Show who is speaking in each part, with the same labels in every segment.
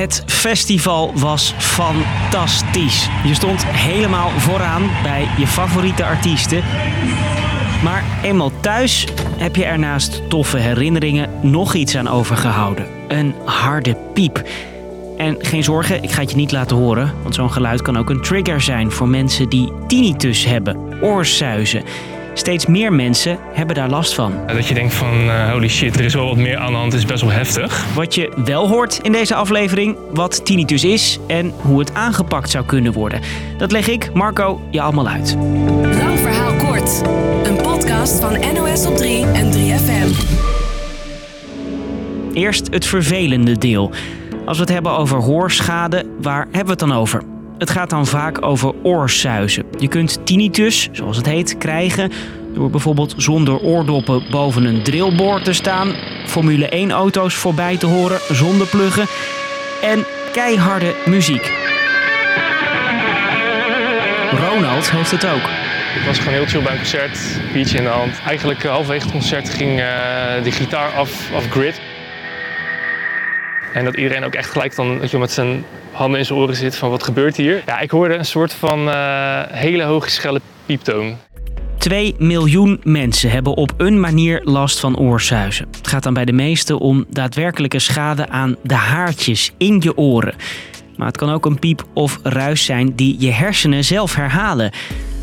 Speaker 1: Het festival was fantastisch. Je stond helemaal vooraan bij je favoriete artiesten. Maar eenmaal thuis heb je er naast toffe herinneringen nog iets aan overgehouden. Een harde piep. En geen zorgen, ik ga het je niet laten horen, want zo'n geluid kan ook een trigger zijn voor mensen die tinnitus hebben, oorsuizen. Steeds meer mensen hebben daar last van.
Speaker 2: Dat je denkt van uh, holy shit, er is wel wat meer aan de hand, het is best wel heftig.
Speaker 1: Wat je wel hoort in deze aflevering, wat tinnitus is en hoe het aangepakt zou kunnen worden. Dat leg ik, Marco, je allemaal uit.
Speaker 3: Lang verhaal kort. Een podcast van NOS op 3 en 3FM.
Speaker 1: Eerst het vervelende deel. Als we het hebben over hoorschade, waar hebben we het dan over? Het gaat dan vaak over oorsuizen. Je kunt tinnitus, zoals het heet, krijgen door bijvoorbeeld zonder oordoppen boven een drillboor te staan, Formule 1-auto's voorbij te horen zonder pluggen en keiharde muziek. Ronald heeft het ook.
Speaker 2: Ik was gewoon heel chill bij een concert, biertje in de hand. Eigenlijk uh, halverwege het concert ging uh, de gitaar af, af grid. En dat iedereen ook echt gelijk dan dat je met zijn handen in zijn oren zit van wat gebeurt hier. Ja, ik hoorde een soort van uh, hele hoge schelle pieptoon.
Speaker 1: 2 miljoen mensen hebben op een manier last van oorsuizen. Het gaat dan bij de meesten om daadwerkelijke schade aan de haartjes in je oren. Maar het kan ook een piep of ruis zijn die je hersenen zelf herhalen.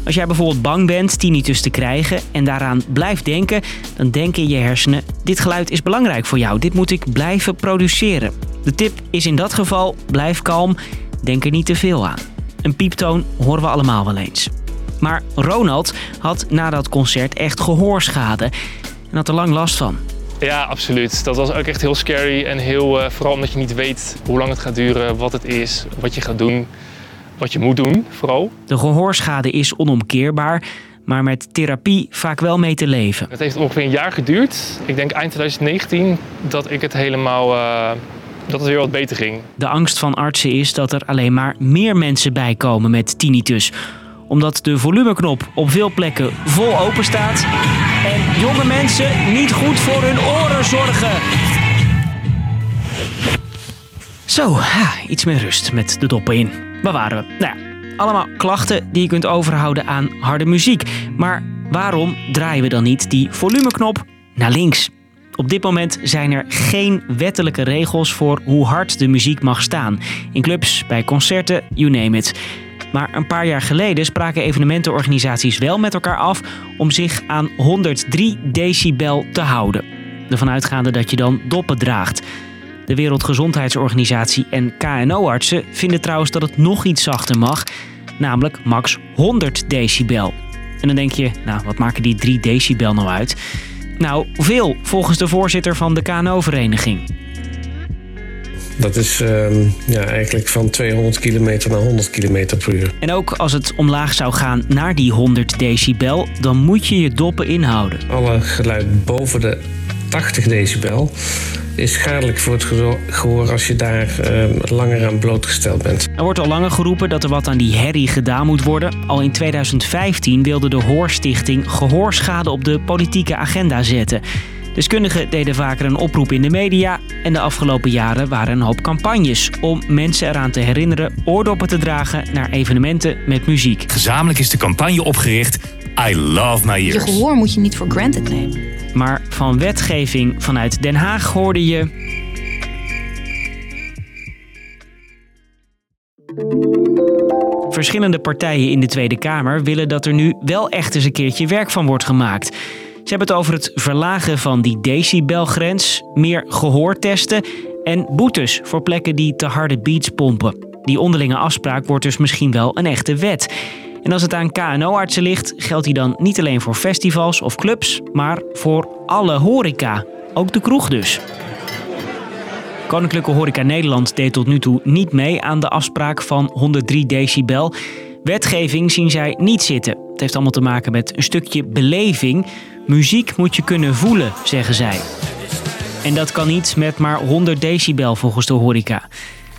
Speaker 1: Als jij bijvoorbeeld bang bent tinnitus te krijgen en daaraan blijft denken, dan denken je hersenen: dit geluid is belangrijk voor jou, dit moet ik blijven produceren. De tip is in dat geval: blijf kalm, denk er niet te veel aan. Een pieptoon horen we allemaal wel eens. Maar Ronald had na dat concert echt gehoorschade en had er lang last van.
Speaker 2: Ja, absoluut. Dat was ook echt heel scary en heel, uh, vooral omdat je niet weet hoe lang het gaat duren, wat het is, wat je gaat doen wat je moet doen, vooral.
Speaker 1: De gehoorschade is onomkeerbaar, maar met therapie vaak wel mee te leven.
Speaker 2: Het heeft ongeveer een jaar geduurd. Ik denk eind 2019 dat ik het helemaal. Uh, dat het weer wat beter ging.
Speaker 1: De angst van artsen is dat er alleen maar meer mensen bijkomen met tinnitus omdat de volumeknop op veel plekken vol open staat en jonge mensen niet goed voor hun oren zorgen. Zo, iets meer rust met de doppen in. Waar waren we? Nou ja, allemaal klachten die je kunt overhouden aan harde muziek. Maar waarom draaien we dan niet die volumeknop naar links? Op dit moment zijn er geen wettelijke regels voor hoe hard de muziek mag staan. In clubs, bij concerten, you name it. Maar een paar jaar geleden spraken evenementenorganisaties wel met elkaar af om zich aan 103 decibel te houden. Ervan uitgaande dat je dan doppen draagt. De Wereldgezondheidsorganisatie en KNO-artsen vinden trouwens dat het nog iets zachter mag, namelijk max 100 decibel. En dan denk je, nou, wat maken die 3 decibel nou uit? Nou, veel, volgens de voorzitter van de KNO-vereniging.
Speaker 4: Dat is uh, ja, eigenlijk van 200 kilometer naar 100 kilometer per uur.
Speaker 1: En ook als het omlaag zou gaan naar die 100 decibel, dan moet je je doppen inhouden.
Speaker 4: Alle geluid boven de 80 decibel is schadelijk voor het gehoor als je daar uh, langer aan blootgesteld bent.
Speaker 1: Er wordt al langer geroepen dat er wat aan die herrie gedaan moet worden. Al in 2015 wilde de Hoorstichting gehoorschade op de politieke agenda zetten. Deskundigen deden vaker een oproep in de media en de afgelopen jaren waren een hoop campagnes om mensen eraan te herinneren oordoppen te dragen naar evenementen met muziek.
Speaker 5: Gezamenlijk is de campagne opgericht I Love My Ears.
Speaker 6: Je gehoor moet je niet voor granted nemen.
Speaker 1: Maar van wetgeving vanuit Den Haag hoorde je. Verschillende partijen in de Tweede Kamer willen dat er nu wel echt eens een keertje werk van wordt gemaakt. Ze hebben het over het verlagen van die decibelgrens, meer gehoortesten en boetes voor plekken die te harde beats pompen. Die onderlinge afspraak wordt dus misschien wel een echte wet. En als het aan KNO-artsen ligt, geldt die dan niet alleen voor festivals of clubs, maar voor alle horeca. Ook de kroeg dus. Koninklijke Horeca Nederland deed tot nu toe niet mee aan de afspraak van 103 decibel. Wetgeving zien zij niet zitten. Het heeft allemaal te maken met een stukje beleving. Muziek moet je kunnen voelen, zeggen zij. En dat kan niet met maar 100 decibel volgens de horeca.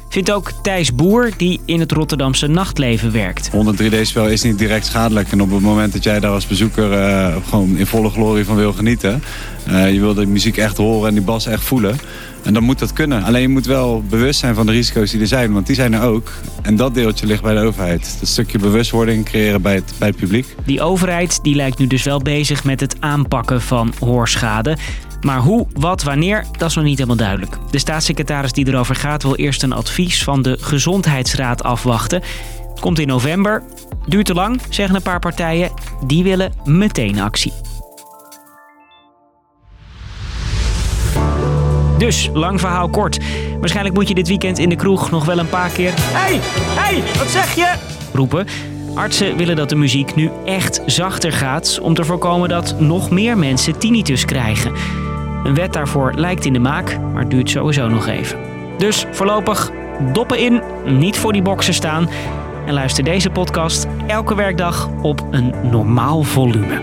Speaker 1: Vindt ook Thijs Boer, die in het Rotterdamse nachtleven werkt.
Speaker 7: 103 decibel is niet direct schadelijk. En op het moment dat jij daar als bezoeker eh, gewoon in volle glorie van wil genieten... Uh, je wil de muziek echt horen en die bas echt voelen... En dan moet dat kunnen. Alleen je moet wel bewust zijn van de risico's die er zijn, want die zijn er ook. En dat deeltje ligt bij de overheid. Dat stukje bewustwording creëren bij het, bij het publiek.
Speaker 1: Die overheid die lijkt nu dus wel bezig met het aanpakken van hoorschade. Maar hoe, wat, wanneer, dat is nog niet helemaal duidelijk. De staatssecretaris die erover gaat wil eerst een advies van de Gezondheidsraad afwachten. Komt in november. Duurt te lang, zeggen een paar partijen. Die willen meteen actie. Dus, lang verhaal kort. Waarschijnlijk moet je dit weekend in de kroeg nog wel een paar keer... Hey, hey, wat zeg je? roepen. Artsen willen dat de muziek nu echt zachter gaat... om te voorkomen dat nog meer mensen tinnitus krijgen. Een wet daarvoor lijkt in de maak, maar duurt sowieso nog even. Dus voorlopig doppen in, niet voor die boxen staan... en luister deze podcast elke werkdag op een normaal volume.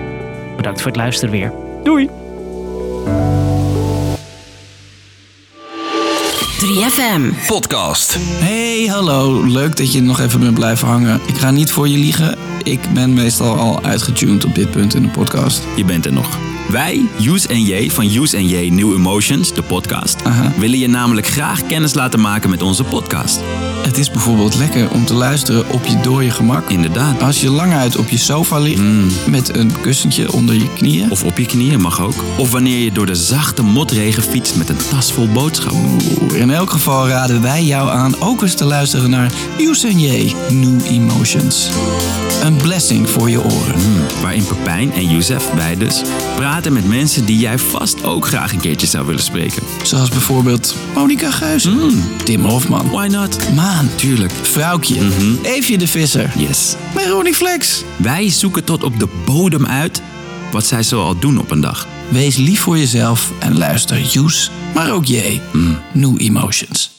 Speaker 1: Bedankt voor het luisteren weer. Doei!
Speaker 3: 3FM.
Speaker 8: Podcast.
Speaker 9: Hey, hallo. Leuk dat je nog even bent blijven hangen. Ik ga niet voor je liegen. Ik ben meestal al uitgetuned op dit punt in de podcast.
Speaker 8: Je bent er nog. Wij, Use en J van Use en J New Emotions, de podcast, willen je namelijk graag kennis laten maken met onze podcast.
Speaker 9: Het is bijvoorbeeld lekker om te luisteren op je dode gemak.
Speaker 8: Inderdaad.
Speaker 9: Als je lang uit op je sofa ligt met een kussentje onder je knieën.
Speaker 8: Of op je knieën mag ook. Of wanneer je door de zachte motregen fietst met een tas vol boodschappen.
Speaker 9: In elk geval raden wij jou aan ook eens te luisteren naar Use en J New Emotions. Een blessing voor je oren.
Speaker 8: Hmm, waarin Pepijn en Youssef, wij dus, praten met mensen die jij vast ook graag een keertje zou willen spreken.
Speaker 9: Zoals bijvoorbeeld Monica Geuze, Tim Hofman,
Speaker 8: Why not?
Speaker 9: Maan,
Speaker 8: Tuurlijk.
Speaker 9: Vrouwtje, Eefje de Visser,
Speaker 8: Yes.
Speaker 9: Ronnie Flex.
Speaker 8: Wij zoeken tot op de bodem uit wat zij zoal doen op een dag.
Speaker 9: Wees lief voor jezelf en luister Use, maar ook J. New Emotions.